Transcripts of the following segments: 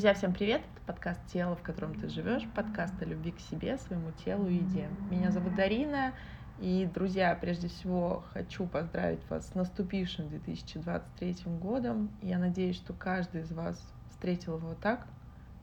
Друзья, всем привет! Это подкаст «Тело, в котором ты живешь», подкаст о любви к себе, своему телу и еде. Меня зовут Дарина, и, друзья, прежде всего хочу поздравить вас с наступившим 2023 годом. Я надеюсь, что каждый из вас встретил его так,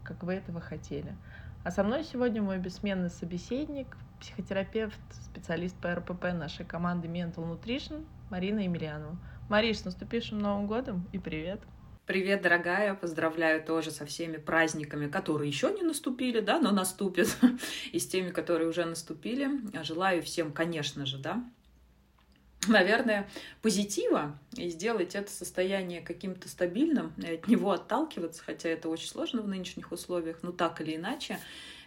как вы этого хотели. А со мной сегодня мой бессменный собеседник, психотерапевт, специалист по РПП нашей команды Mental Nutrition Марина Емельянова. Мариш, с наступившим Новым годом и привет! Привет, дорогая, поздравляю тоже со всеми праздниками, которые еще не наступили, да, но наступят, и с теми, которые уже наступили. Желаю всем, конечно же, да, наверное, позитива и сделать это состояние каким-то стабильным, и от него отталкиваться, хотя это очень сложно в нынешних условиях, но так или иначе,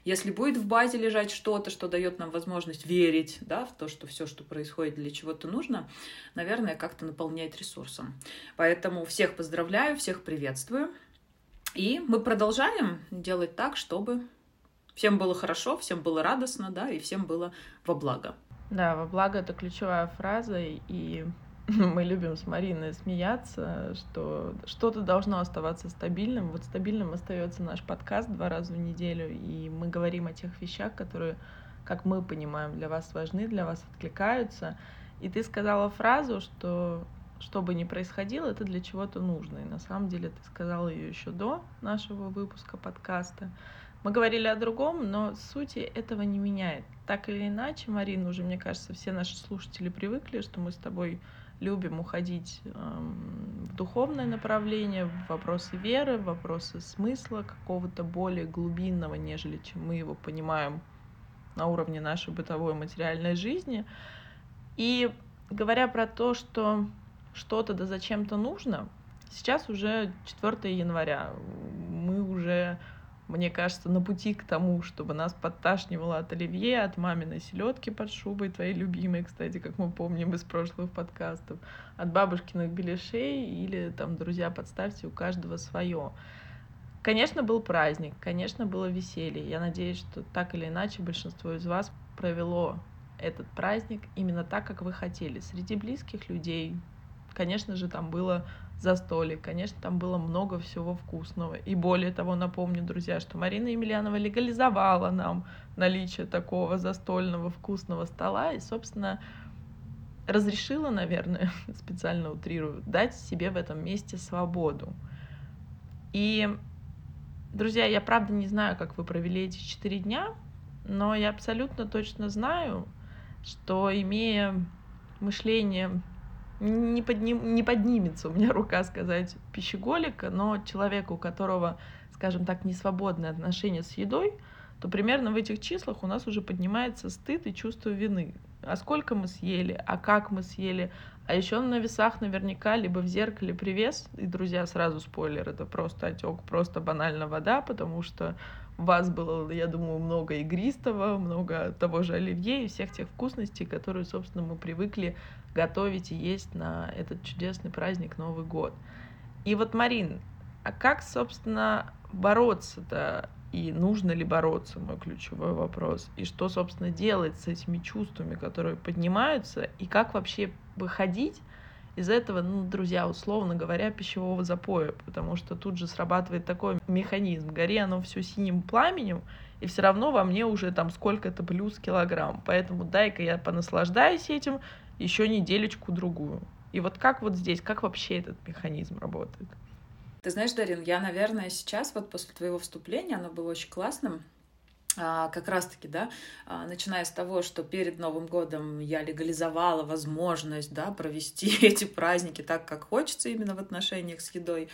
если будет в базе лежать что-то, что дает нам возможность верить да, в то, что все, что происходит для чего-то нужно, наверное, как-то наполняет ресурсом. Поэтому всех поздравляю, всех приветствую. И мы продолжаем делать так, чтобы всем было хорошо, всем было радостно, да, и всем было во благо. Да, во благо это ключевая фраза, и мы любим с Мариной смеяться, что что-то должно оставаться стабильным. Вот стабильным остается наш подкаст два раза в неделю, и мы говорим о тех вещах, которые, как мы понимаем, для вас важны, для вас откликаются. И ты сказала фразу, что что бы ни происходило, это для чего-то нужно. И на самом деле ты сказала ее еще до нашего выпуска подкаста. Мы говорили о другом, но сути этого не меняет. Так или иначе, Марина, уже, мне кажется, все наши слушатели привыкли, что мы с тобой любим уходить эм, в духовное направление, в вопросы веры, в вопросы смысла какого-то более глубинного, нежели чем мы его понимаем на уровне нашей бытовой материальной жизни. И говоря про то, что что-то да зачем-то нужно, сейчас уже 4 января, мы уже мне кажется, на пути к тому, чтобы нас подташнивало от оливье, от маминой селедки под шубой, твоей любимой, кстати, как мы помним из прошлых подкастов, от бабушкиных беляшей или там, друзья, подставьте, у каждого свое. Конечно, был праздник, конечно, было веселье. Я надеюсь, что так или иначе большинство из вас провело этот праздник именно так, как вы хотели, среди близких людей. Конечно же, там было застолье. Конечно, там было много всего вкусного. И более того, напомню, друзья, что Марина Емельянова легализовала нам наличие такого застольного вкусного стола и, собственно, разрешила, наверное, специально утрирую, дать себе в этом месте свободу. И, друзья, я правда не знаю, как вы провели эти четыре дня, но я абсолютно точно знаю, что имея мышление не, подним, не поднимется у меня рука сказать пищеголика, но человека, у которого, скажем так, не свободное отношение с едой, то примерно в этих числах у нас уже поднимается стыд и чувство вины. А сколько мы съели, а как мы съели, а еще на весах наверняка либо в зеркале привес, и, друзья, сразу спойлер, это просто отек, просто банально вода, потому что вас было, я думаю, много игристого, много того же оливье и всех тех вкусностей, которые, собственно, мы привыкли готовить и есть на этот чудесный праздник Новый год. И вот, Марин, а как, собственно, бороться-то? И нужно ли бороться, мой ключевой вопрос. И что, собственно, делать с этими чувствами, которые поднимаются, и как вообще выходить из этого, ну, друзья, условно говоря, пищевого запоя, потому что тут же срабатывает такой механизм. Гори оно все синим пламенем, и все равно во мне уже там сколько-то плюс килограмм. Поэтому дай-ка я понаслаждаюсь этим, еще неделечку-другую. И вот как вот здесь, как вообще этот механизм работает? Ты знаешь, Дарин, я, наверное, сейчас, вот после твоего вступления, оно было очень классным, как раз-таки, да, а, начиная с того, что перед Новым годом я легализовала возможность, да, провести эти праздники так, как хочется именно в отношениях с едой.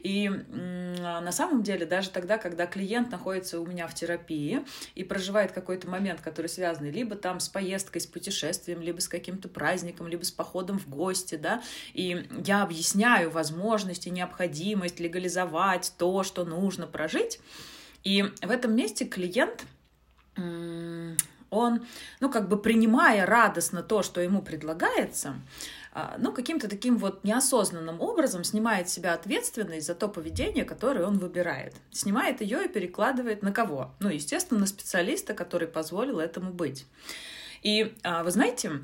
И а, на самом деле, даже тогда, когда клиент находится у меня в терапии и проживает какой-то момент, который связан либо там с поездкой, с путешествием, либо с каким-то праздником, либо с походом в гости, да, и я объясняю возможность и необходимость легализовать то, что нужно прожить, и в этом месте клиент, он, ну, как бы принимая радостно то, что ему предлагается, а, ну, каким-то таким вот неосознанным образом снимает себя ответственность за то поведение, которое он выбирает. Снимает ее и перекладывает на кого? Ну, естественно, на специалиста, который позволил этому быть. И а, вы знаете,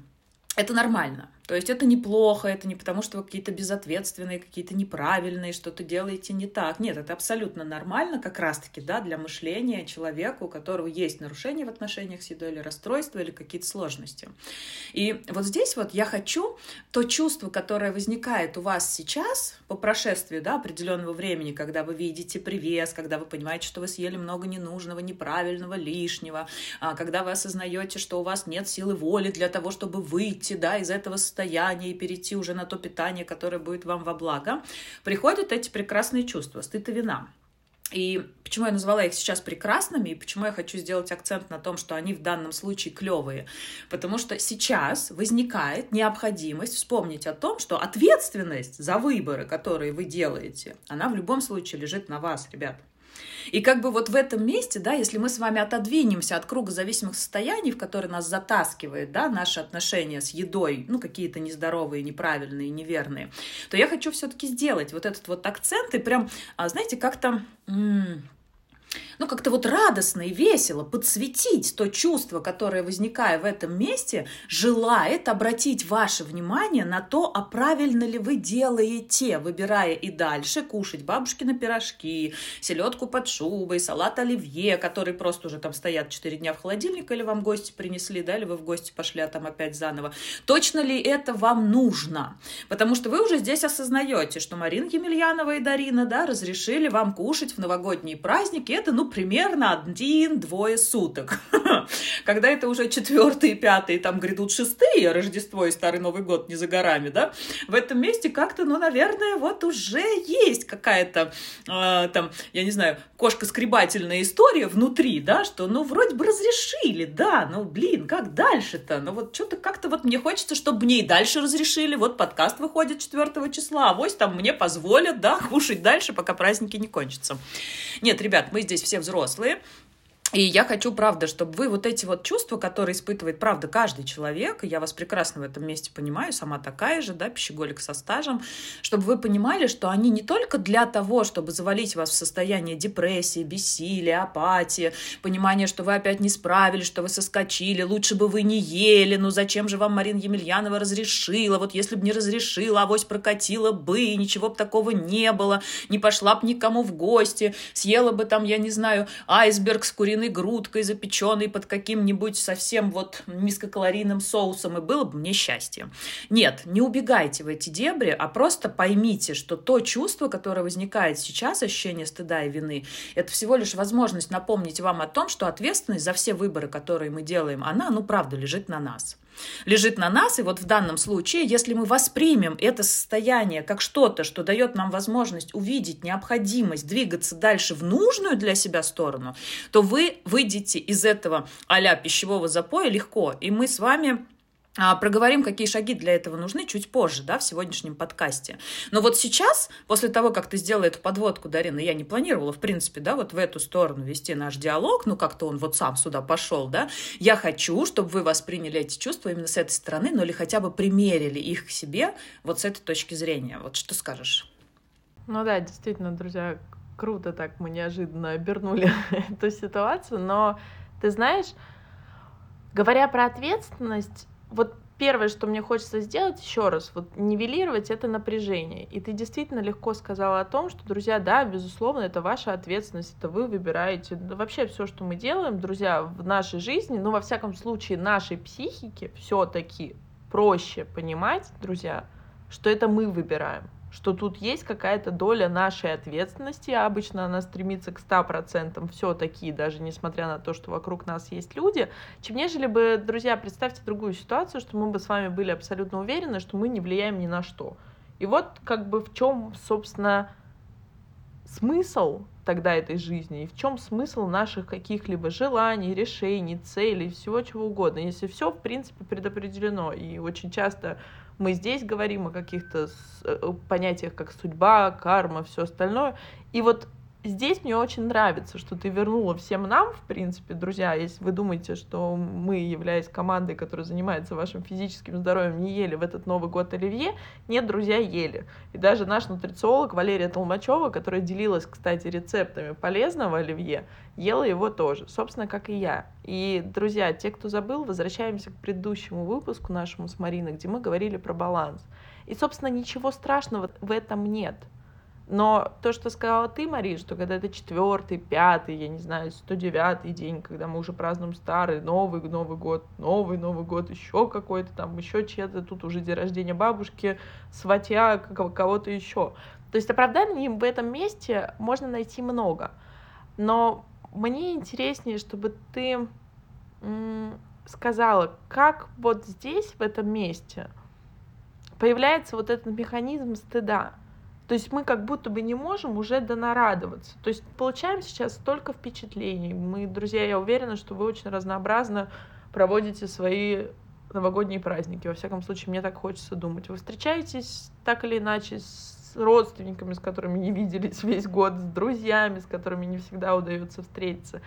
это нормально. То есть это неплохо, это не потому, что вы какие-то безответственные, какие-то неправильные, что-то делаете не так. Нет, это абсолютно нормально как раз-таки, да, для мышления человека, у которого есть нарушения в отношениях с едой или расстройства, или какие-то сложности. И вот здесь вот я хочу то чувство, которое возникает у вас сейчас по прошествии, да, определенного времени, когда вы видите привес, когда вы понимаете, что вы съели много ненужного, неправильного, лишнего, а, когда вы осознаете, что у вас нет силы воли для того, чтобы выйти, да, из этого состояние и перейти уже на то питание, которое будет вам во благо, приходят эти прекрасные чувства, стыд и вина. И почему я назвала их сейчас прекрасными, и почему я хочу сделать акцент на том, что они в данном случае клевые? Потому что сейчас возникает необходимость вспомнить о том, что ответственность за выборы, которые вы делаете, она в любом случае лежит на вас, ребят. И как бы вот в этом месте, да, если мы с вами отодвинемся от круга зависимых состояний, в который нас затаскивает, да, наши отношения с едой, ну, какие-то нездоровые, неправильные, неверные, то я хочу все-таки сделать вот этот вот акцент и прям, а, знаете, как-то ну, как-то вот радостно и весело подсветить то чувство, которое, возникая в этом месте, желает обратить ваше внимание на то, а правильно ли вы делаете, выбирая и дальше кушать бабушкины пирожки, селедку под шубой, салат оливье, который просто уже там стоят 4 дня в холодильнике, или вам гости принесли, да, или вы в гости пошли, а там опять заново. Точно ли это вам нужно? Потому что вы уже здесь осознаете, что Марина Емельянова и Дарина, да, разрешили вам кушать в новогодние праздники, это, ну, примерно один-двое суток. Когда это уже четвертые, пятые, там грядут шестые, Рождество и Старый Новый год не за горами, да, в этом месте как-то, ну, наверное, вот уже есть какая-то, э, там, я не знаю, кошка-скребательная история внутри, да, что, ну, вроде бы разрешили, да, ну, блин, как дальше-то? Ну, вот что-то как-то вот мне хочется, чтобы мне и дальше разрешили, вот подкаст выходит 4 числа, а вось там мне позволят, да, кушать дальше, пока праздники не кончатся. Нет, ребят, мы здесь все взрослые, и я хочу, правда, чтобы вы вот эти вот чувства, которые испытывает, правда, каждый человек, и я вас прекрасно в этом месте понимаю, сама такая же, да, пищеголик со стажем, чтобы вы понимали, что они не только для того, чтобы завалить вас в состояние депрессии, бессилия, апатии, понимание, что вы опять не справились, что вы соскочили, лучше бы вы не ели, ну зачем же вам Марина Емельянова разрешила, вот если бы не разрешила, авось прокатила бы, ничего бы такого не было, не пошла бы никому в гости, съела бы там, я не знаю, айсберг с куриной куриной грудкой, запеченной под каким-нибудь совсем вот низкокалорийным соусом, и было бы мне счастье. Нет, не убегайте в эти дебри, а просто поймите, что то чувство, которое возникает сейчас, ощущение стыда и вины, это всего лишь возможность напомнить вам о том, что ответственность за все выборы, которые мы делаем, она, ну, правда, лежит на нас лежит на нас. И вот в данном случае, если мы воспримем это состояние как что-то, что дает нам возможность увидеть необходимость двигаться дальше в нужную для себя сторону, то вы выйдете из этого а пищевого запоя легко. И мы с вами проговорим, какие шаги для этого нужны чуть позже, да, в сегодняшнем подкасте. Но вот сейчас, после того, как ты сделала эту подводку, Дарина, я не планировала, в принципе, да, вот в эту сторону вести наш диалог, ну, как-то он вот сам сюда пошел, да, я хочу, чтобы вы восприняли эти чувства именно с этой стороны, ну, или хотя бы примерили их к себе вот с этой точки зрения. Вот что скажешь? Ну да, действительно, друзья, круто так мы неожиданно обернули эту ситуацию, но ты знаешь, говоря про ответственность, вот первое, что мне хочется сделать, еще раз, вот нивелировать это напряжение. И ты действительно легко сказала о том, что, друзья, да, безусловно, это ваша ответственность, это вы выбираете. Да, вообще все, что мы делаем, друзья, в нашей жизни, ну, во всяком случае, нашей психике все-таки проще понимать, друзья, что это мы выбираем что тут есть какая-то доля нашей ответственности, а обычно она стремится к 100% все-таки, даже несмотря на то, что вокруг нас есть люди, чем нежели бы, друзья, представьте другую ситуацию, что мы бы с вами были абсолютно уверены, что мы не влияем ни на что. И вот как бы в чем, собственно, смысл тогда этой жизни и в чем смысл наших каких-либо желаний, решений, целей, всего чего угодно, если все, в принципе, предопределено. И очень часто мы здесь говорим о каких-то э, понятиях, как судьба, карма, все остальное. И вот здесь мне очень нравится, что ты вернула всем нам, в принципе, друзья, если вы думаете, что мы, являясь командой, которая занимается вашим физическим здоровьем, не ели в этот Новый год оливье, нет, друзья, ели. И даже наш нутрициолог Валерия Толмачева, которая делилась, кстати, рецептами полезного оливье, ела его тоже, собственно, как и я. И, друзья, те, кто забыл, возвращаемся к предыдущему выпуску нашему с Мариной, где мы говорили про баланс. И, собственно, ничего страшного в этом нет — но то, что сказала ты, Мария, что когда это четвертый, пятый, я не знаю, сто девятый день, когда мы уже празднуем старый, новый Новый год, новый Новый год, еще какой-то там, еще чья-то, тут уже день рождения бабушки, сватья, кого-то еще. То есть оправданий в этом месте можно найти много. Но мне интереснее, чтобы ты сказала, как вот здесь, в этом месте, появляется вот этот механизм стыда. То есть мы как будто бы не можем уже донарадоваться. То есть получаем сейчас столько впечатлений. Мы, друзья, я уверена, что вы очень разнообразно проводите свои новогодние праздники. Во всяком случае, мне так хочется думать. Вы встречаетесь так или иначе с родственниками, с которыми не виделись весь год, с друзьями, с которыми не всегда удается встретиться,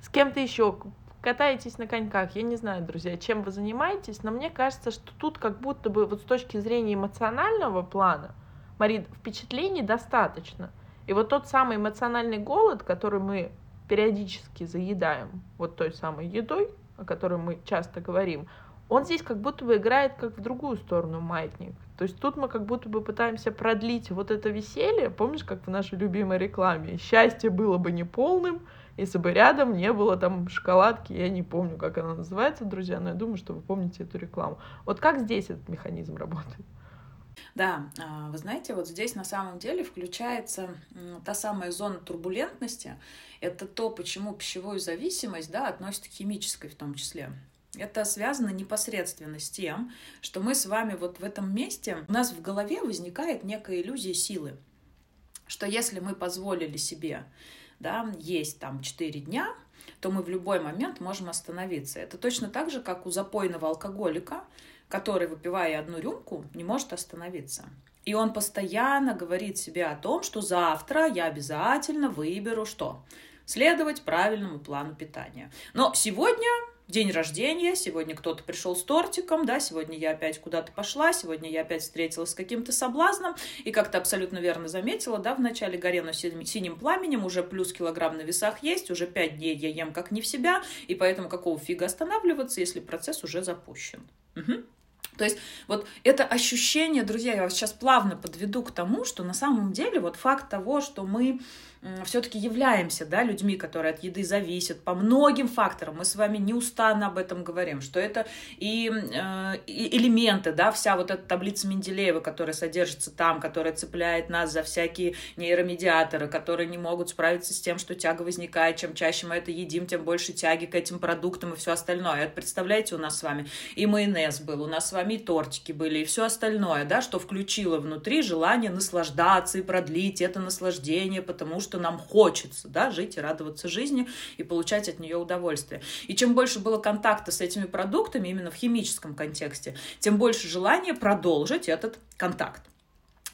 с кем-то еще, катаетесь на коньках, я не знаю, друзья, чем вы занимаетесь, но мне кажется, что тут как будто бы вот с точки зрения эмоционального плана Марин, впечатлений достаточно. И вот тот самый эмоциональный голод, который мы периодически заедаем вот той самой едой, о которой мы часто говорим, он здесь как будто бы играет как в другую сторону маятник. То есть тут мы как будто бы пытаемся продлить вот это веселье. Помнишь, как в нашей любимой рекламе? Счастье было бы неполным, если бы рядом не было там шоколадки. Я не помню, как она называется, друзья, но я думаю, что вы помните эту рекламу. Вот как здесь этот механизм работает? Да, а, вы знаете, вот здесь на самом деле включается та самая зона турбулентности. Это то, почему пищевую зависимость да, относят к химической в том числе. Это связано непосредственно с тем, что мы с вами вот в этом месте, у нас в голове возникает некая иллюзия силы, что если мы позволили себе да, есть там 4 дня, то мы в любой момент можем остановиться. Это точно так же, как у запойного алкоголика, который, выпивая одну рюмку, не может остановиться. И он постоянно говорит себе о том, что завтра я обязательно выберу что? Следовать правильному плану питания. Но сегодня день рождения, сегодня кто-то пришел с тортиком, да, сегодня я опять куда-то пошла, сегодня я опять встретилась с каким-то соблазном, и как то абсолютно верно заметила, да, в начале горено синим пламенем, уже плюс килограмм на весах есть, уже пять дней я ем как не в себя, и поэтому какого фига останавливаться, если процесс уже запущен. Угу. То есть вот это ощущение, друзья, я вас сейчас плавно подведу к тому, что на самом деле вот факт того, что мы все-таки являемся да, людьми, которые от еды зависят по многим факторам. Мы с вами неустанно об этом говорим, что это и, э, и элементы, да, вся вот эта таблица Менделеева, которая содержится там, которая цепляет нас за всякие нейромедиаторы, которые не могут справиться с тем, что тяга возникает. Чем чаще мы это едим, тем больше тяги к этим продуктам и все остальное. Это, представляете, у нас с вами и майонез был, у нас с вами и тортики были, и все остальное, да, что включило внутри желание наслаждаться и продлить это наслаждение, потому что что нам хочется, да, жить и радоваться жизни и получать от нее удовольствие. И чем больше было контакта с этими продуктами именно в химическом контексте, тем больше желания продолжить этот контакт.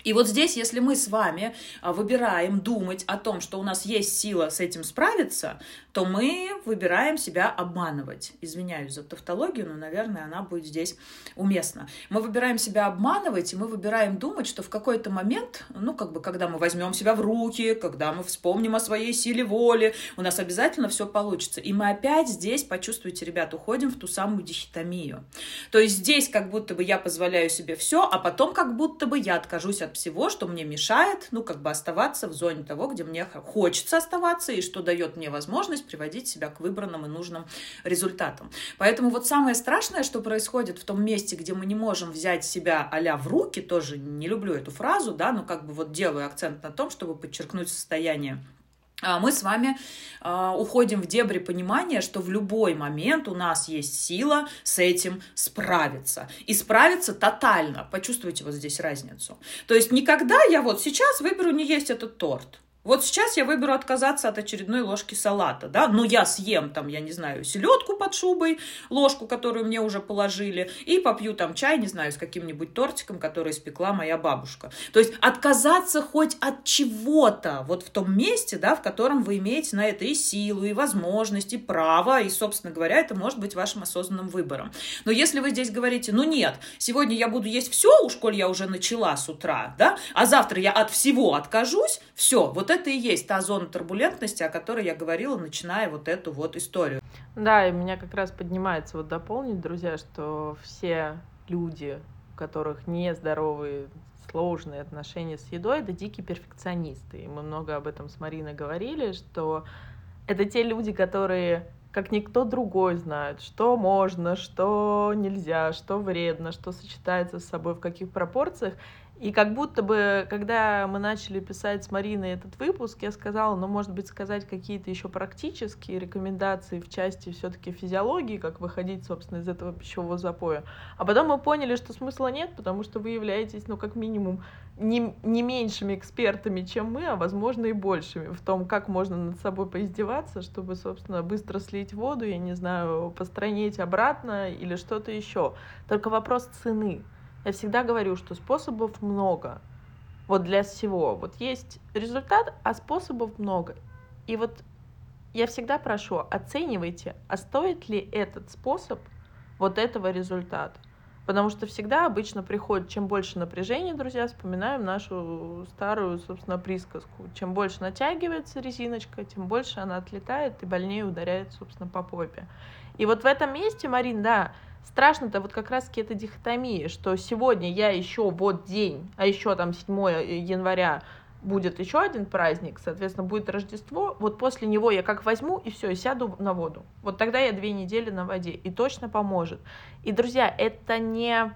И вот здесь, если мы с вами а, выбираем думать о том, что у нас есть сила с этим справиться, то мы выбираем себя обманывать. Извиняюсь за тавтологию, но, наверное, она будет здесь уместна. Мы выбираем себя обманывать, и мы выбираем думать, что в какой-то момент, ну, как бы, когда мы возьмем себя в руки, когда мы вспомним о своей силе воли, у нас обязательно все получится. И мы опять здесь, почувствуйте, ребят, уходим в ту самую дихотомию. То есть здесь как будто бы я позволяю себе все, а потом как будто бы я откажусь от всего, что мне мешает, ну, как бы оставаться в зоне того, где мне хочется оставаться и что дает мне возможность приводить себя к выбранным и нужным результатам. Поэтому вот самое страшное, что происходит в том месте, где мы не можем взять себя а в руки, тоже не люблю эту фразу, да, но как бы вот делаю акцент на том, чтобы подчеркнуть состояние а мы с вами э, уходим в дебри понимания, что в любой момент у нас есть сила с этим справиться. И справиться тотально. Почувствуйте вот здесь разницу. То есть никогда я вот сейчас выберу не есть этот торт. Вот сейчас я выберу отказаться от очередной ложки салата, да, но я съем там, я не знаю, селедку под шубой, ложку, которую мне уже положили, и попью там чай, не знаю, с каким-нибудь тортиком, который испекла моя бабушка. То есть отказаться хоть от чего-то вот в том месте, да, в котором вы имеете на это и силу, и возможность, и право, и, собственно говоря, это может быть вашим осознанным выбором. Но если вы здесь говорите, ну нет, сегодня я буду есть все, уж коль я уже начала с утра, да, а завтра я от всего откажусь, все, вот это и есть та зона турбулентности, о которой я говорила, начиная вот эту вот историю. Да, и меня как раз поднимается вот дополнить, друзья, что все люди, у которых нездоровые сложные отношения с едой, это дикие перфекционисты. И мы много об этом с Мариной говорили, что это те люди, которые как никто другой знают, что можно, что нельзя, что вредно, что сочетается с собой, в каких пропорциях. И как будто бы, когда мы начали писать с Мариной этот выпуск, я сказала, ну, может быть, сказать какие-то еще практические рекомендации в части все-таки физиологии, как выходить, собственно, из этого пищевого запоя. А потом мы поняли, что смысла нет, потому что вы являетесь, ну, как минимум, не, не меньшими экспертами, чем мы, а, возможно, и большими в том, как можно над собой поиздеваться, чтобы, собственно, быстро слить воду, я не знаю, постранить обратно или что-то еще. Только вопрос цены. Я всегда говорю, что способов много. Вот для всего. Вот есть результат, а способов много. И вот я всегда прошу, оценивайте, а стоит ли этот способ вот этого результата. Потому что всегда обычно приходит, чем больше напряжения, друзья, вспоминаем нашу старую, собственно, присказку. Чем больше натягивается резиночка, тем больше она отлетает и больнее ударяет, собственно, по попе. И вот в этом месте, Марин, да, страшно-то вот как раз-таки эта дихотомия, что сегодня я еще вот день, а еще там 7 января будет еще один праздник, соответственно, будет Рождество, вот после него я как возьму и все, и сяду на воду. Вот тогда я две недели на воде, и точно поможет. И, друзья, это не,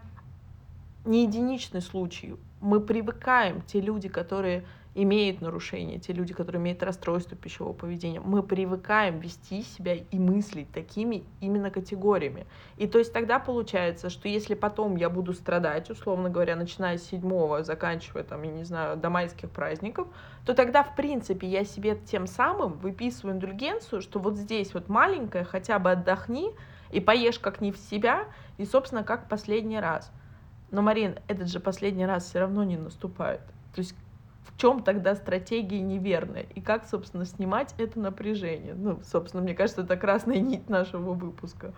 не единичный случай. Мы привыкаем, те люди, которые имеют нарушения, те люди, которые имеют расстройство пищевого поведения, мы привыкаем вести себя и мыслить такими именно категориями. И то есть тогда получается, что если потом я буду страдать, условно говоря, начиная с седьмого, заканчивая там, я не знаю, до майских праздников, то тогда, в принципе, я себе тем самым выписываю индульгенцию, что вот здесь вот маленькая, хотя бы отдохни и поешь как не в себя, и, собственно, как последний раз. Но, Марин, этот же последний раз все равно не наступает. То есть в чем тогда стратегия неверная и как, собственно, снимать это напряжение. Ну, собственно, мне кажется, это красная нить нашего выпуска.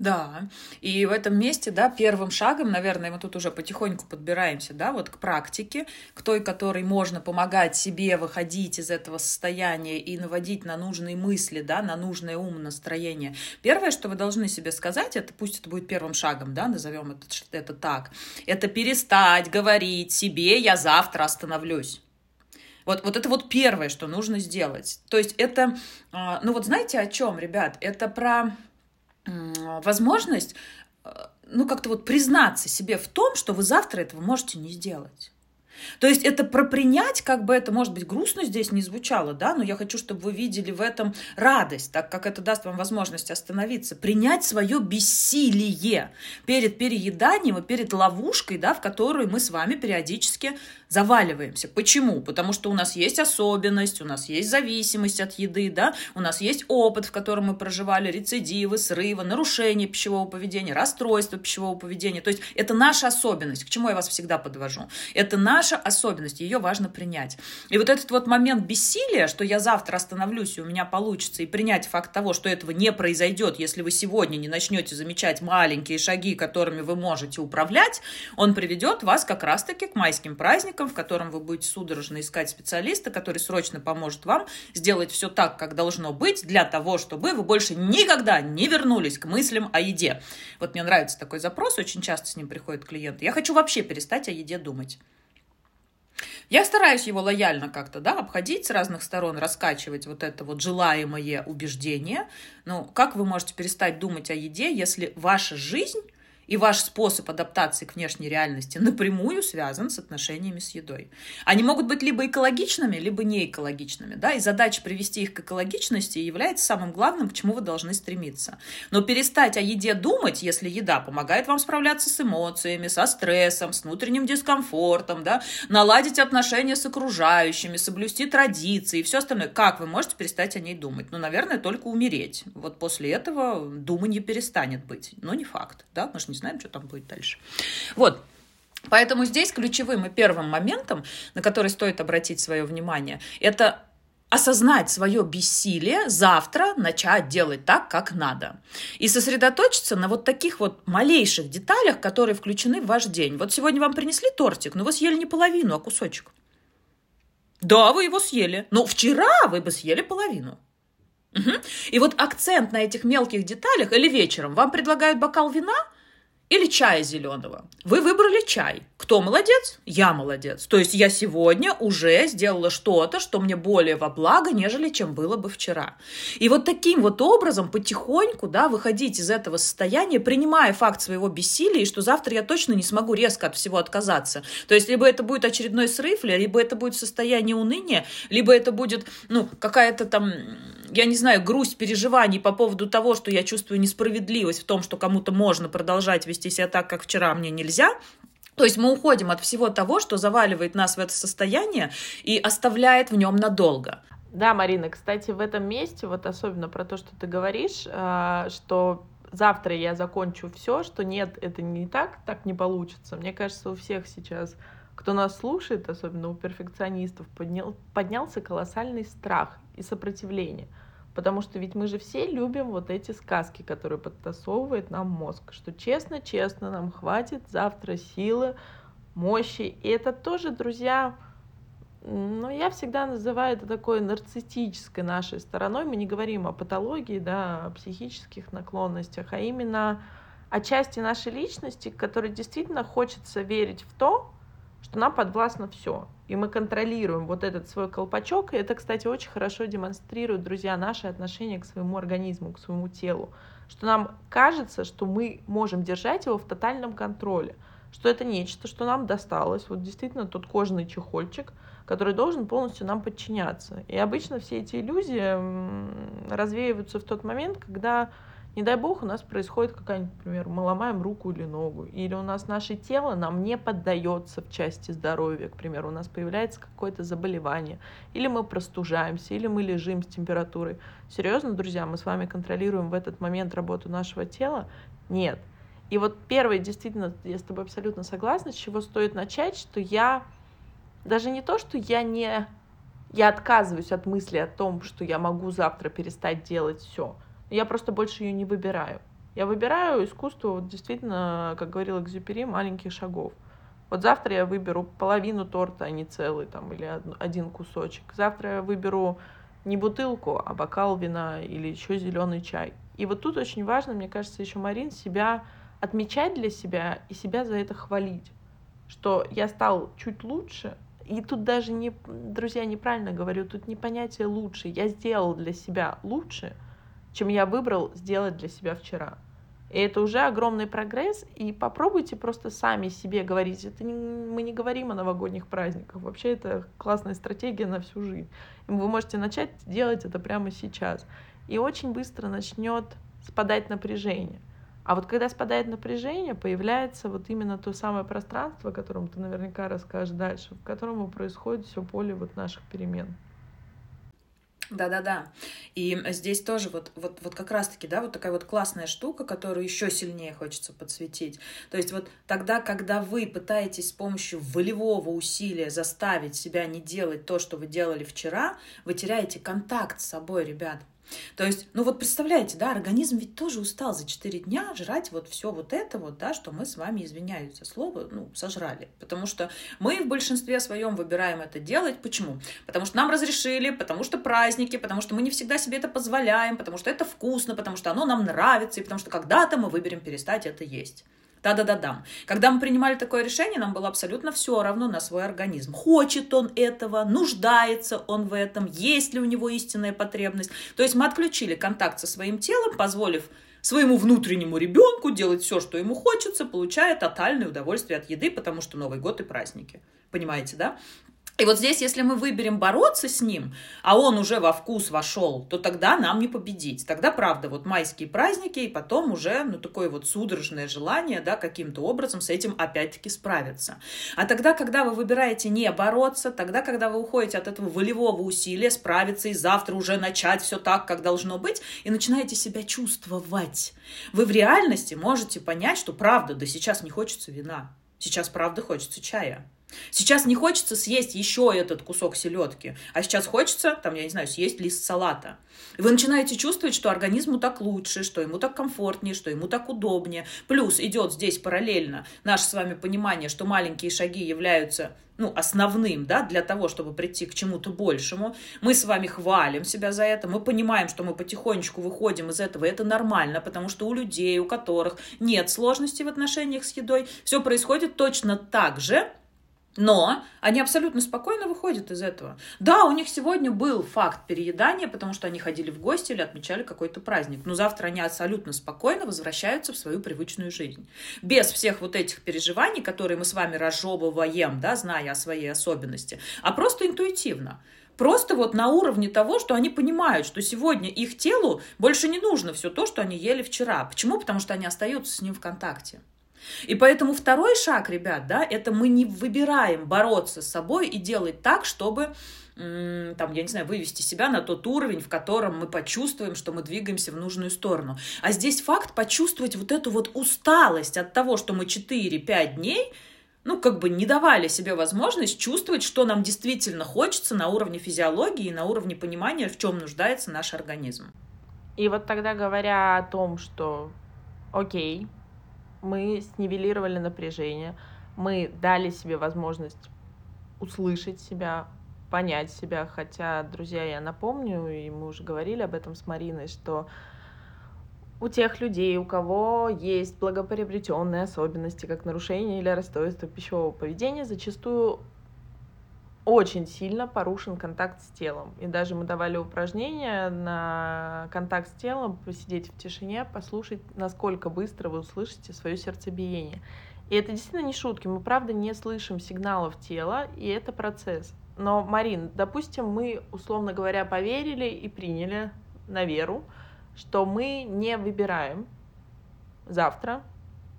Да, и в этом месте, да, первым шагом, наверное, мы тут уже потихоньку подбираемся, да, вот к практике, к той, которой можно помогать себе выходить из этого состояния и наводить на нужные мысли, да, на нужное ум, настроение. Первое, что вы должны себе сказать, это пусть это будет первым шагом, да, назовем это, это так, это перестать говорить себе «я завтра остановлюсь». Вот, вот это вот первое, что нужно сделать. То есть это, а, ну вот знаете о чем, ребят? Это про возможность, э, ну, как-то вот признаться себе в том, что вы завтра этого можете не сделать. То есть это про принять, как бы это, может быть, грустно здесь не звучало, да, но я хочу, чтобы вы видели в этом радость, так как это даст вам возможность остановиться, принять свое бессилие перед перееданием и перед ловушкой, да, в которую мы с вами периодически заваливаемся. Почему? Потому что у нас есть особенность, у нас есть зависимость от еды, да, у нас есть опыт, в котором мы проживали рецидивы, срывы, нарушения пищевого поведения, расстройства пищевого поведения. То есть это наша особенность, к чему я вас всегда подвожу. Это наша особенность, ее важно принять. И вот этот вот момент бессилия, что я завтра остановлюсь, и у меня получится, и принять факт того, что этого не произойдет, если вы сегодня не начнете замечать маленькие шаги, которыми вы можете управлять, он приведет вас как раз-таки к майским праздникам, в котором вы будете судорожно искать специалиста, который срочно поможет вам сделать все так, как должно быть, для того, чтобы вы больше никогда не вернулись к мыслям о еде. Вот мне нравится такой запрос, очень часто с ним приходят клиенты. Я хочу вообще перестать о еде думать. Я стараюсь его лояльно как-то, да, обходить с разных сторон, раскачивать вот это вот желаемое убеждение. Ну, как вы можете перестать думать о еде, если ваша жизнь и ваш способ адаптации к внешней реальности напрямую связан с отношениями с едой. Они могут быть либо экологичными, либо не экологичными, да, и задача привести их к экологичности является самым главным, к чему вы должны стремиться. Но перестать о еде думать, если еда помогает вам справляться с эмоциями, со стрессом, с внутренним дискомфортом, да, наладить отношения с окружающими, соблюсти традиции и все остальное, как вы можете перестать о ней думать? Ну, наверное, только умереть. Вот после этого думание перестанет быть. Но не факт, да, мы же не знаем, что там будет дальше. Вот, Поэтому здесь ключевым и первым моментом, на который стоит обратить свое внимание, это осознать свое бессилие, завтра начать делать так, как надо. И сосредоточиться на вот таких вот малейших деталях, которые включены в ваш день. Вот сегодня вам принесли тортик, но вы съели не половину, а кусочек. Да, вы его съели. Но вчера вы бы съели половину. Угу. И вот акцент на этих мелких деталях или вечером вам предлагают бокал вина – или чая зеленого. Вы выбрали чай. Кто молодец? Я молодец. То есть я сегодня уже сделала что-то, что мне более во благо, нежели чем было бы вчера. И вот таким вот образом потихоньку, да, выходить из этого состояния, принимая факт своего бессилия, и что завтра я точно не смогу резко от всего отказаться. То есть либо это будет очередной срыв, либо это будет состояние уныния, либо это будет, ну, какая-то там я не знаю, грусть переживаний по поводу того, что я чувствую несправедливость в том, что кому-то можно продолжать вести себя так, как вчера, а мне нельзя, то есть мы уходим от всего того, что заваливает нас в это состояние и оставляет в нем надолго. Да, Марина, кстати, в этом месте, вот особенно про то, что ты говоришь, а, что завтра я закончу все, что нет, это не так, так не получится. Мне кажется, у всех сейчас, кто нас слушает, особенно у перфекционистов, поднял, поднялся колоссальный страх и сопротивление. Потому что ведь мы же все любим вот эти сказки, которые подтасовывает нам мозг, что честно-честно нам хватит завтра силы, мощи. И это тоже, друзья, ну, я всегда называю это такой нарциссической нашей стороной. Мы не говорим о патологии, да, о психических наклонностях, а именно о части нашей личности, которой действительно хочется верить в то, что нам подвластно все. И мы контролируем вот этот свой колпачок. И это, кстати, очень хорошо демонстрирует, друзья, наше отношение к своему организму, к своему телу. Что нам кажется, что мы можем держать его в тотальном контроле. Что это нечто, что нам досталось. Вот действительно тот кожаный чехольчик, который должен полностью нам подчиняться. И обычно все эти иллюзии развеиваются в тот момент, когда не дай бог, у нас происходит какая-нибудь, например, мы ломаем руку или ногу, или у нас наше тело нам не поддается в части здоровья, к примеру, у нас появляется какое-то заболевание, или мы простужаемся, или мы лежим с температурой. Серьезно, друзья, мы с вами контролируем в этот момент работу нашего тела? Нет. И вот первое, действительно, я с тобой абсолютно согласна, с чего стоит начать, что я даже не то, что я не я отказываюсь от мысли о том, что я могу завтра перестать делать все. Я просто больше ее не выбираю. Я выбираю искусство, вот действительно, как говорил Экзюпери, маленьких шагов. Вот завтра я выберу половину торта, а не целый там, или один кусочек. Завтра я выберу не бутылку, а бокал вина или еще зеленый чай. И вот тут очень важно, мне кажется, еще Марин себя отмечать для себя и себя за это хвалить, что я стал чуть лучше, и тут даже не, друзья, неправильно говорю, тут не понятие лучше. Я сделал для себя лучше, чем я выбрал сделать для себя вчера. И это уже огромный прогресс, и попробуйте просто сами себе говорить. Это не, мы не говорим о новогодних праздниках, вообще это классная стратегия на всю жизнь. Вы можете начать делать это прямо сейчас. И очень быстро начнет спадать напряжение. А вот когда спадает напряжение, появляется вот именно то самое пространство, о котором ты наверняка расскажешь дальше, в котором происходит все поле вот наших перемен. Да-да-да. И здесь тоже вот, вот, вот как раз-таки, да, вот такая вот классная штука, которую еще сильнее хочется подсветить. То есть вот тогда, когда вы пытаетесь с помощью волевого усилия заставить себя не делать то, что вы делали вчера, вы теряете контакт с собой, ребят. То есть, ну вот представляете, да, организм ведь тоже устал за 4 дня жрать вот все вот это вот, да, что мы с вами, извиняюсь за слово, ну, сожрали. Потому что мы в большинстве своем выбираем это делать. Почему? Потому что нам разрешили, потому что праздники, потому что мы не всегда себе это позволяем, потому что это вкусно, потому что оно нам нравится, и потому что когда-то мы выберем перестать это есть. Да-да-да-да. Когда мы принимали такое решение, нам было абсолютно все равно на свой организм. Хочет он этого, нуждается он в этом, есть ли у него истинная потребность. То есть мы отключили контакт со своим телом, позволив своему внутреннему ребенку, делать все, что ему хочется, получая тотальное удовольствие от еды, потому что Новый год и праздники. Понимаете, да? И вот здесь, если мы выберем бороться с ним, а он уже во вкус вошел, то тогда нам не победить. Тогда, правда, вот майские праздники, и потом уже, ну, такое вот судорожное желание, да, каким-то образом с этим опять-таки справиться. А тогда, когда вы выбираете не бороться, тогда, когда вы уходите от этого волевого усилия справиться и завтра уже начать все так, как должно быть, и начинаете себя чувствовать, вы в реальности можете понять, что правда, да сейчас не хочется вина, сейчас правда хочется чая. Сейчас не хочется съесть еще этот кусок селедки, а сейчас хочется, там, я не знаю, съесть лист салата. И вы начинаете чувствовать, что организму так лучше, что ему так комфортнее, что ему так удобнее. Плюс идет здесь параллельно наше с вами понимание, что маленькие шаги являются ну, основным, да, для того, чтобы прийти к чему-то большему. Мы с вами хвалим себя за это, мы понимаем, что мы потихонечку выходим из этого, и это нормально, потому что у людей, у которых нет сложностей в отношениях с едой, все происходит точно так же, но они абсолютно спокойно выходят из этого. Да, у них сегодня был факт переедания, потому что они ходили в гости или отмечали какой-то праздник. Но завтра они абсолютно спокойно возвращаются в свою привычную жизнь. Без всех вот этих переживаний, которые мы с вами разжевываем, да, зная о своей особенности, а просто интуитивно. Просто вот на уровне того, что они понимают, что сегодня их телу больше не нужно все то, что они ели вчера. Почему? Потому что они остаются с ним в контакте. И поэтому второй шаг, ребят, да, это мы не выбираем бороться с собой и делать так, чтобы там, я не знаю, вывести себя на тот уровень, в котором мы почувствуем, что мы двигаемся в нужную сторону. А здесь факт почувствовать вот эту вот усталость от того, что мы 4-5 дней ну, как бы не давали себе возможность чувствовать, что нам действительно хочется на уровне физиологии и на уровне понимания, в чем нуждается наш организм. И вот тогда говоря о том, что окей, мы снивелировали напряжение, мы дали себе возможность услышать себя, понять себя, хотя, друзья, я напомню, и мы уже говорили об этом с Мариной, что у тех людей, у кого есть благоприобретенные особенности, как нарушение или расстройство пищевого поведения, зачастую очень сильно порушен контакт с телом. И даже мы давали упражнения на контакт с телом, посидеть в тишине, послушать, насколько быстро вы услышите свое сердцебиение. И это действительно не шутки, мы правда не слышим сигналов тела, и это процесс. Но, Марин, допустим, мы, условно говоря, поверили и приняли на веру, что мы не выбираем завтра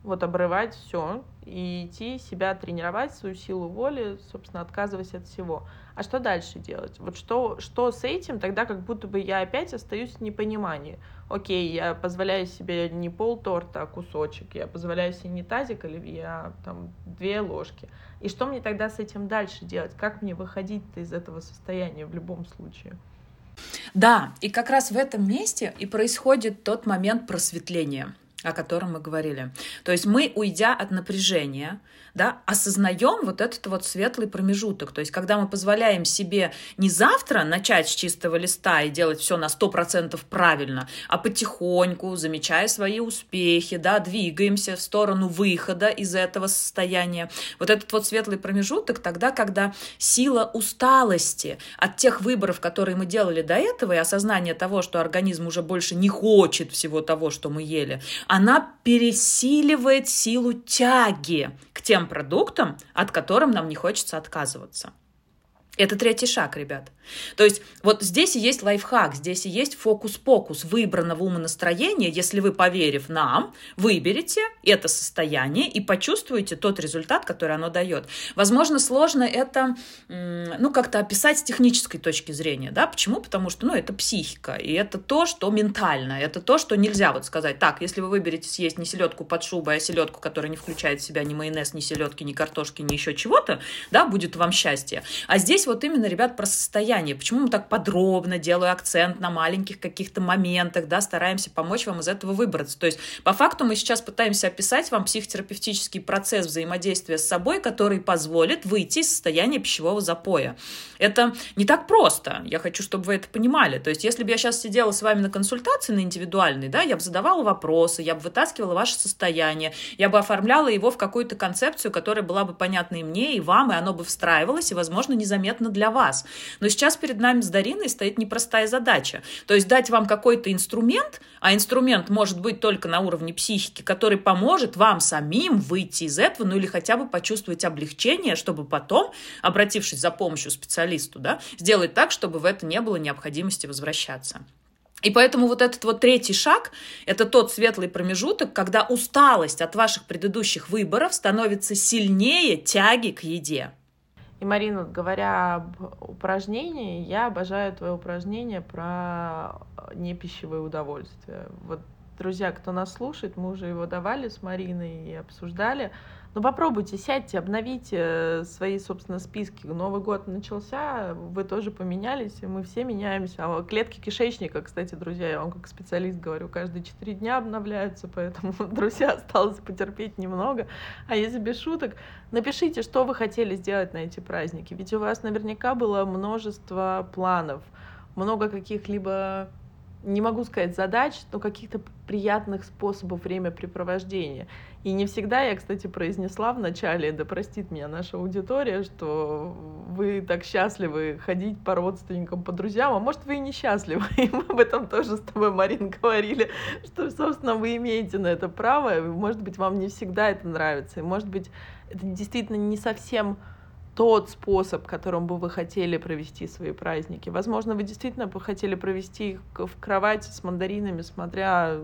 вот обрывать все и идти себя тренировать, свою силу воли, собственно, отказываясь от всего. А что дальше делать? Вот что, что с этим, тогда как будто бы я опять остаюсь в непонимании. Окей, я позволяю себе не пол торта, а кусочек, я позволяю себе не тазик оливье, а там две ложки. И что мне тогда с этим дальше делать? Как мне выходить из этого состояния в любом случае? Да, и как раз в этом месте и происходит тот момент просветления о котором мы говорили. То есть мы, уйдя от напряжения, да, осознаем вот этот вот светлый промежуток. То есть когда мы позволяем себе не завтра начать с чистого листа и делать все на 100% правильно, а потихоньку, замечая свои успехи, да, двигаемся в сторону выхода из этого состояния. Вот этот вот светлый промежуток тогда, когда сила усталости от тех выборов, которые мы делали до этого, и осознание того, что организм уже больше не хочет всего того, что мы ели, она пересиливает силу тяги к тем продуктам, от которых нам не хочется отказываться. Это третий шаг, ребят. То есть вот здесь и есть лайфхак, здесь и есть фокус-покус выбранного умонастроения, если вы, поверив нам, выберете это состояние и почувствуете тот результат, который оно дает. Возможно, сложно это, ну, как-то описать с технической точки зрения, да, почему? Потому что, ну, это психика, и это то, что ментально, это то, что нельзя вот сказать, так, если вы выберете съесть не селедку под шубой, а селедку, которая не включает в себя ни майонез, ни селедки, ни картошки, ни еще чего-то, да, будет вам счастье. А здесь вот именно, ребят, про состояние. Почему мы так подробно делаю акцент на маленьких каких-то моментах, да, стараемся помочь вам из этого выбраться. То есть, по факту мы сейчас пытаемся описать вам психотерапевтический процесс взаимодействия с собой, который позволит выйти из состояния пищевого запоя. Это не так просто. Я хочу, чтобы вы это понимали. То есть, если бы я сейчас сидела с вами на консультации, на индивидуальной, да, я бы задавала вопросы, я бы вытаскивала ваше состояние, я бы оформляла его в какую-то концепцию, которая была бы понятна и мне, и вам, и оно бы встраивалось, и, возможно, незаметно незаметно для вас. Но сейчас перед нами с Дариной стоит непростая задача. То есть дать вам какой-то инструмент, а инструмент может быть только на уровне психики, который поможет вам самим выйти из этого, ну или хотя бы почувствовать облегчение, чтобы потом, обратившись за помощью специалисту, да, сделать так, чтобы в это не было необходимости возвращаться. И поэтому вот этот вот третий шаг – это тот светлый промежуток, когда усталость от ваших предыдущих выборов становится сильнее тяги к еде. И, Марина, говоря об упражнении, я обожаю твое упражнение про непищевые удовольствия. Вот, друзья, кто нас слушает, мы уже его давали с Мариной и обсуждали – ну попробуйте, сядьте, обновите э, свои, собственно, списки. Новый год начался, вы тоже поменялись, и мы все меняемся. А клетки кишечника, кстати, друзья, я вам как специалист говорю, каждые четыре дня обновляются, поэтому, друзья, осталось потерпеть немного. А если без шуток, напишите, что вы хотели сделать на эти праздники. Ведь у вас наверняка было множество планов, много каких-либо не могу сказать задач, но каких-то приятных способов времяпрепровождения. И не всегда я, кстати, произнесла в начале, да простит меня наша аудитория, что вы так счастливы ходить по родственникам, по друзьям, а может, вы и несчастливы. И мы об этом тоже с тобой, Марин, говорили, что, собственно, вы имеете на это право, может быть, вам не всегда это нравится, и, может быть, это действительно не совсем тот способ, которым бы вы хотели провести свои праздники. Возможно, вы действительно бы хотели провести их в кровати с мандаринами, смотря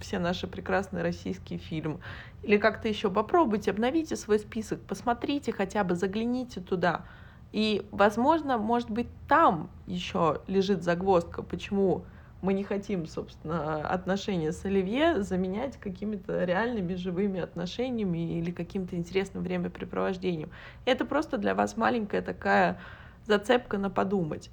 все наши прекрасные российские фильмы. Или как-то еще попробуйте, обновите свой список, посмотрите хотя бы, загляните туда. И, возможно, может быть, там еще лежит загвоздка, почему мы не хотим, собственно, отношения с Оливье заменять какими-то реальными живыми отношениями или каким-то интересным времяпрепровождением. Это просто для вас маленькая такая зацепка на подумать.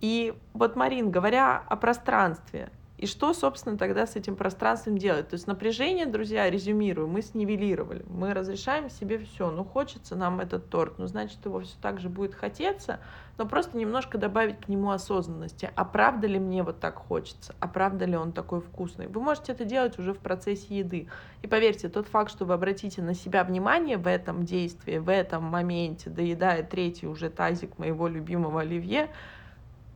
И вот, Марин, говоря о пространстве, и что, собственно, тогда с этим пространством делать? То есть напряжение, друзья, резюмирую, мы снивелировали. Мы разрешаем себе все. Ну, хочется нам этот торт, ну, значит, его все так же будет хотеться, но просто немножко добавить к нему осознанности. А правда ли мне вот так хочется? А правда ли он такой вкусный? Вы можете это делать уже в процессе еды. И поверьте, тот факт, что вы обратите на себя внимание в этом действии, в этом моменте, доедая третий уже тазик моего любимого оливье,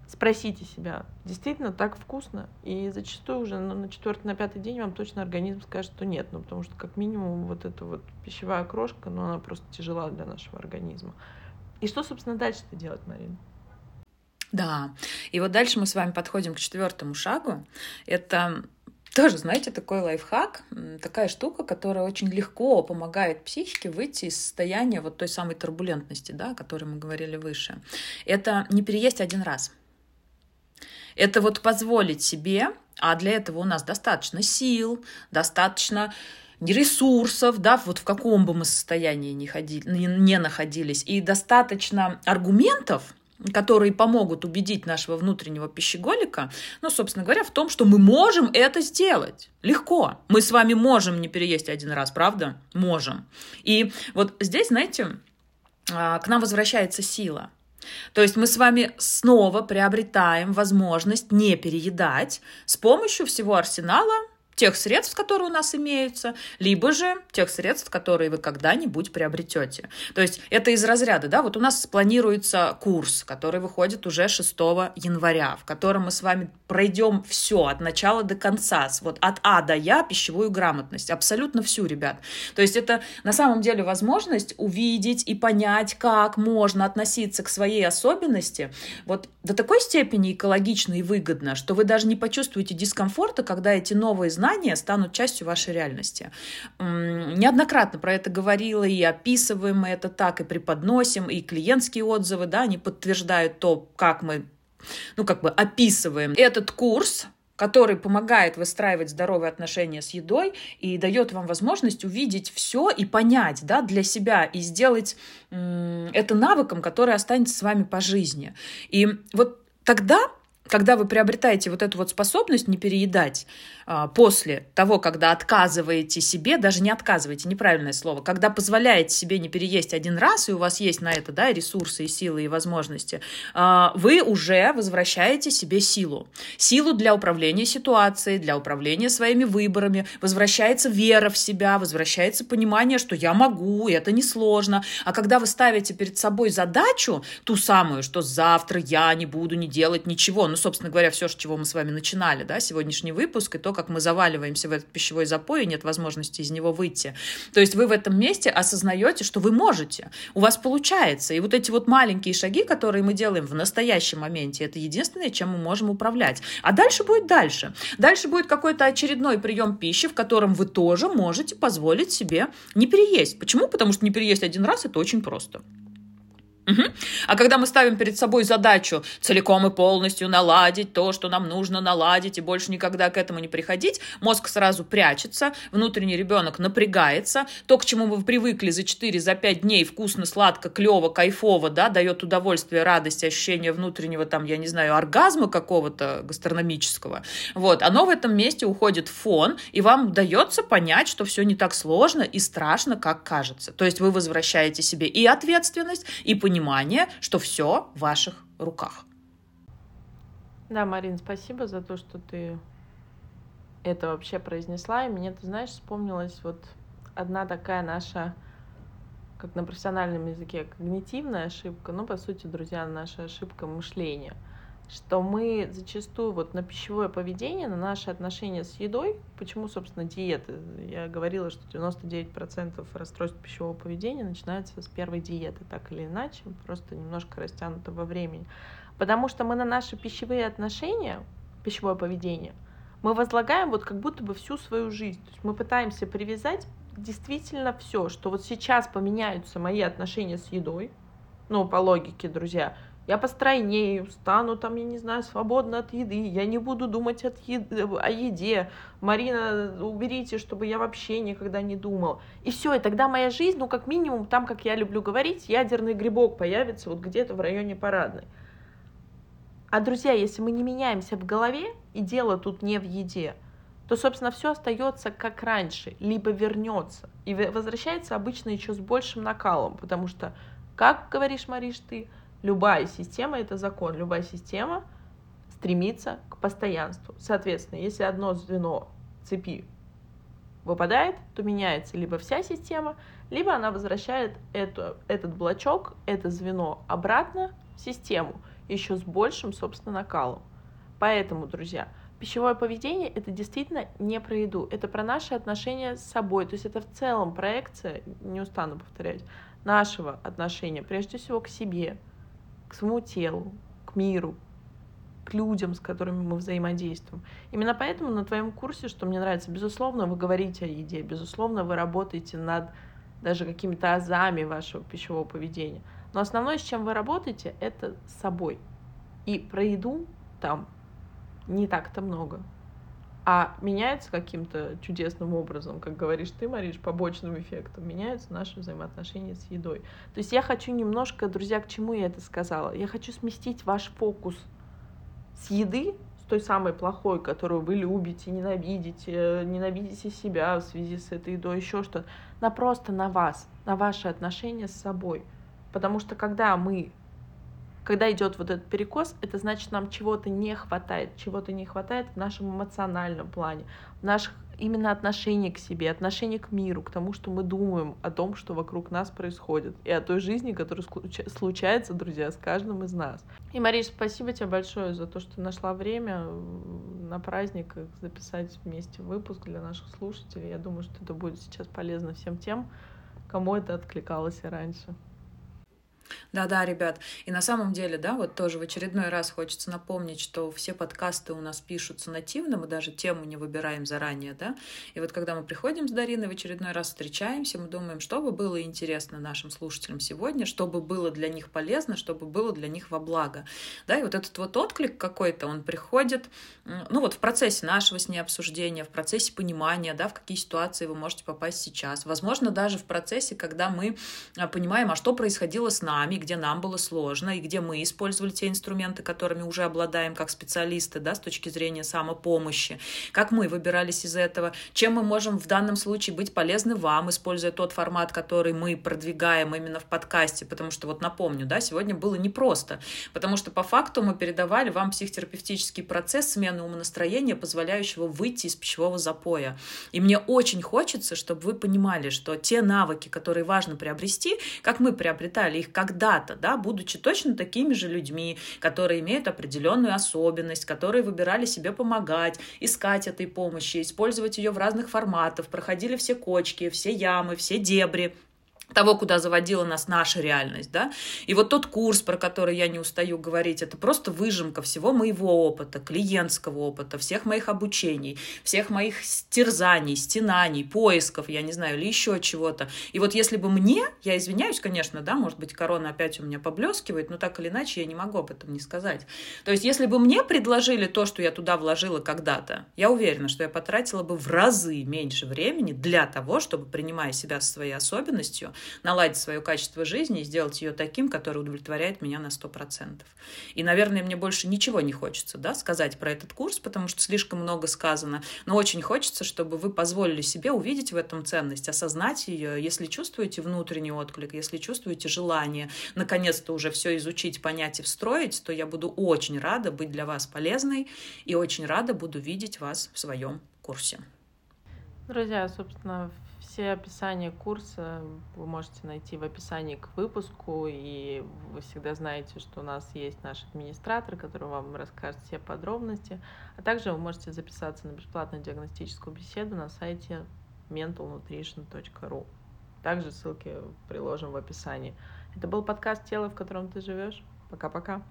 спросите себя, действительно так вкусно? И зачастую уже ну, на четвертый, на пятый день вам точно организм скажет, что нет, ну потому что как минимум вот эта вот пищевая крошка, ну она просто тяжела для нашего организма. И что, собственно, дальше-то делать, Марина? Да, и вот дальше мы с вами подходим к четвертому шагу. Это тоже, знаете, такой лайфхак, такая штука, которая очень легко помогает психике выйти из состояния вот той самой турбулентности, да, о которой мы говорили выше. Это не переесть один раз – это вот позволить себе, а для этого у нас достаточно сил, достаточно ресурсов, да, вот в каком бы мы состоянии не, ходили, не находились, и достаточно аргументов, которые помогут убедить нашего внутреннего пищеголика, ну, собственно говоря, в том, что мы можем это сделать. Легко. Мы с вами можем не переесть один раз, правда? Можем. И вот здесь, знаете, а, к нам возвращается сила. То есть мы с вами снова приобретаем возможность не переедать с помощью всего арсенала тех средств, которые у нас имеются, либо же тех средств, которые вы когда-нибудь приобретете. То есть это из разряда, да, вот у нас планируется курс, который выходит уже 6 января, в котором мы с вами пройдем все от начала до конца, вот от А до Я пищевую грамотность, абсолютно всю, ребят. То есть это на самом деле возможность увидеть и понять, как можно относиться к своей особенности вот до такой степени экологично и выгодно, что вы даже не почувствуете дискомфорта, когда эти новые знания знания станут частью вашей реальности. Неоднократно про это говорила и описываем мы это так, и преподносим, и клиентские отзывы, да, они подтверждают то, как мы ну, как бы описываем этот курс, который помогает выстраивать здоровые отношения с едой и дает вам возможность увидеть все и понять да, для себя и сделать это навыком, который останется с вами по жизни. И вот тогда когда вы приобретаете вот эту вот способность не переедать а, после того, когда отказываете себе, даже не отказываете, неправильное слово, когда позволяете себе не переесть один раз, и у вас есть на это да, ресурсы, и силы, и возможности, а, вы уже возвращаете себе силу. Силу для управления ситуацией, для управления своими выборами, возвращается вера в себя, возвращается понимание, что я могу, и это несложно. А когда вы ставите перед собой задачу, ту самую, что завтра я не буду не делать ничего, ну, собственно говоря, все, с чего мы с вами начинали, да, сегодняшний выпуск, и то, как мы заваливаемся в этот пищевой запой, и нет возможности из него выйти. То есть вы в этом месте осознаете, что вы можете, у вас получается. И вот эти вот маленькие шаги, которые мы делаем в настоящем моменте, это единственное, чем мы можем управлять. А дальше будет дальше. Дальше будет какой-то очередной прием пищи, в котором вы тоже можете позволить себе не переесть. Почему? Потому что не переесть один раз это очень просто. Угу. А когда мы ставим перед собой задачу целиком и полностью наладить то, что нам нужно наладить, и больше никогда к этому не приходить, мозг сразу прячется, внутренний ребенок напрягается, то, к чему вы привыкли за 4-5 за 5 дней вкусно, сладко, клево, кайфово, да, дает удовольствие, радость, ощущение внутреннего, там, я не знаю, оргазма какого-то гастрономического, вот, оно в этом месте уходит в фон, и вам дается понять, что все не так сложно и страшно, как кажется. То есть вы возвращаете себе и ответственность, и понимание, понимание, что все в ваших руках. Да, Марин, спасибо за то, что ты это вообще произнесла. И мне, ты знаешь, вспомнилась вот одна такая наша, как на профессиональном языке, когнитивная ошибка. Ну, по сути, друзья, наша ошибка мышления – что мы зачастую вот на пищевое поведение, на наши отношения с едой, почему, собственно, диеты, я говорила, что 99% расстройств пищевого поведения начинается с первой диеты, так или иначе, просто немножко растянуто во времени. Потому что мы на наши пищевые отношения, пищевое поведение, мы возлагаем вот как будто бы всю свою жизнь. То есть мы пытаемся привязать действительно все, что вот сейчас поменяются мои отношения с едой, ну, по логике, друзья, я постройнею, стану там, я не знаю, свободна от еды, я не буду думать от еды, о еде. Марина, уберите, чтобы я вообще никогда не думал. И все, и тогда моя жизнь, ну, как минимум, там, как я люблю говорить, ядерный грибок появится вот где-то в районе парадной. А, друзья, если мы не меняемся в голове, и дело тут не в еде, то, собственно, все остается как раньше, либо вернется. И возвращается обычно еще с большим накалом, потому что, как говоришь, Мариш, ты, Любая система — это закон. Любая система стремится к постоянству. Соответственно, если одно звено цепи выпадает, то меняется либо вся система, либо она возвращает эту, этот блочок, это звено обратно в систему, еще с большим, собственно, накалом. Поэтому, друзья, пищевое поведение это действительно не про еду, это про наши отношения с собой. То есть это в целом проекция, не устану повторять, нашего отношения, прежде всего, к себе, к своему телу, к миру, к людям, с которыми мы взаимодействуем. Именно поэтому на твоем курсе, что мне нравится, безусловно, вы говорите о еде, безусловно, вы работаете над даже какими-то азами вашего пищевого поведения. Но основное, с чем вы работаете, это с собой. И про еду там не так-то много а меняется каким-то чудесным образом, как говоришь ты, Мариш, побочным эффектом, меняются наши взаимоотношения с едой. То есть я хочу немножко, друзья, к чему я это сказала? Я хочу сместить ваш фокус с еды, с той самой плохой, которую вы любите, ненавидите, ненавидите себя в связи с этой едой, еще что-то, на просто на вас, на ваши отношения с собой. Потому что когда мы когда идет вот этот перекос, это значит, нам чего-то не хватает, чего-то не хватает в нашем эмоциональном плане, в наших именно отношении к себе, отношении к миру, к тому, что мы думаем о том, что вокруг нас происходит, и о той жизни, которая случается, друзья, с каждым из нас. И, Мариш, спасибо тебе большое за то, что нашла время на праздник записать вместе выпуск для наших слушателей. Я думаю, что это будет сейчас полезно всем тем, кому это откликалось и раньше. Да-да, ребят. И на самом деле, да, вот тоже в очередной раз хочется напомнить, что все подкасты у нас пишутся нативно, мы даже тему не выбираем заранее, да. И вот когда мы приходим с Дариной в очередной раз встречаемся, мы думаем, что бы было интересно нашим слушателям сегодня, чтобы было для них полезно, чтобы было для них во благо. Да, и вот этот вот отклик какой-то, он приходит, ну вот в процессе нашего с ней обсуждения, в процессе понимания, да, в какие ситуации вы можете попасть сейчас. Возможно, даже в процессе, когда мы а, понимаем, а что происходило с нами, нами, где нам было сложно, и где мы использовали те инструменты, которыми уже обладаем как специалисты, да, с точки зрения самопомощи, как мы выбирались из этого, чем мы можем в данном случае быть полезны вам, используя тот формат, который мы продвигаем именно в подкасте, потому что вот напомню, да, сегодня было непросто, потому что по факту мы передавали вам психотерапевтический процесс смены умонастроения, позволяющего выйти из пищевого запоя. И мне очень хочется, чтобы вы понимали, что те навыки, которые важно приобрести, как мы приобретали их когда-то, да, будучи точно такими же людьми, которые имеют определенную особенность, которые выбирали себе помогать, искать этой помощи, использовать ее в разных форматах, проходили все кочки, все ямы, все дебри, того, куда заводила нас наша реальность, да. И вот тот курс, про который я не устаю говорить, это просто выжимка всего моего опыта, клиентского опыта, всех моих обучений, всех моих стерзаний, стенаний, поисков, я не знаю, или еще чего-то. И вот если бы мне, я извиняюсь, конечно, да, может быть, корона опять у меня поблескивает, но так или иначе я не могу об этом не сказать. То есть, если бы мне предложили то, что я туда вложила когда-то, я уверена, что я потратила бы в разы меньше времени для того, чтобы, принимая себя со своей особенностью, наладить свое качество жизни и сделать ее таким, который удовлетворяет меня на 100%. И, наверное, мне больше ничего не хочется да, сказать про этот курс, потому что слишком много сказано, но очень хочется, чтобы вы позволили себе увидеть в этом ценность, осознать ее, если чувствуете внутренний отклик, если чувствуете желание наконец-то уже все изучить, понять и встроить, то я буду очень рада быть для вас полезной и очень рада буду видеть вас в своем курсе. Друзья, собственно, все описания курса вы можете найти в описании к выпуску, и вы всегда знаете, что у нас есть наш администратор, который вам расскажет все подробности. А также вы можете записаться на бесплатную диагностическую беседу на сайте mentalnutrition.ru. Также ссылки приложим в описании. Это был подкаст «Тело, в котором ты живешь». Пока-пока.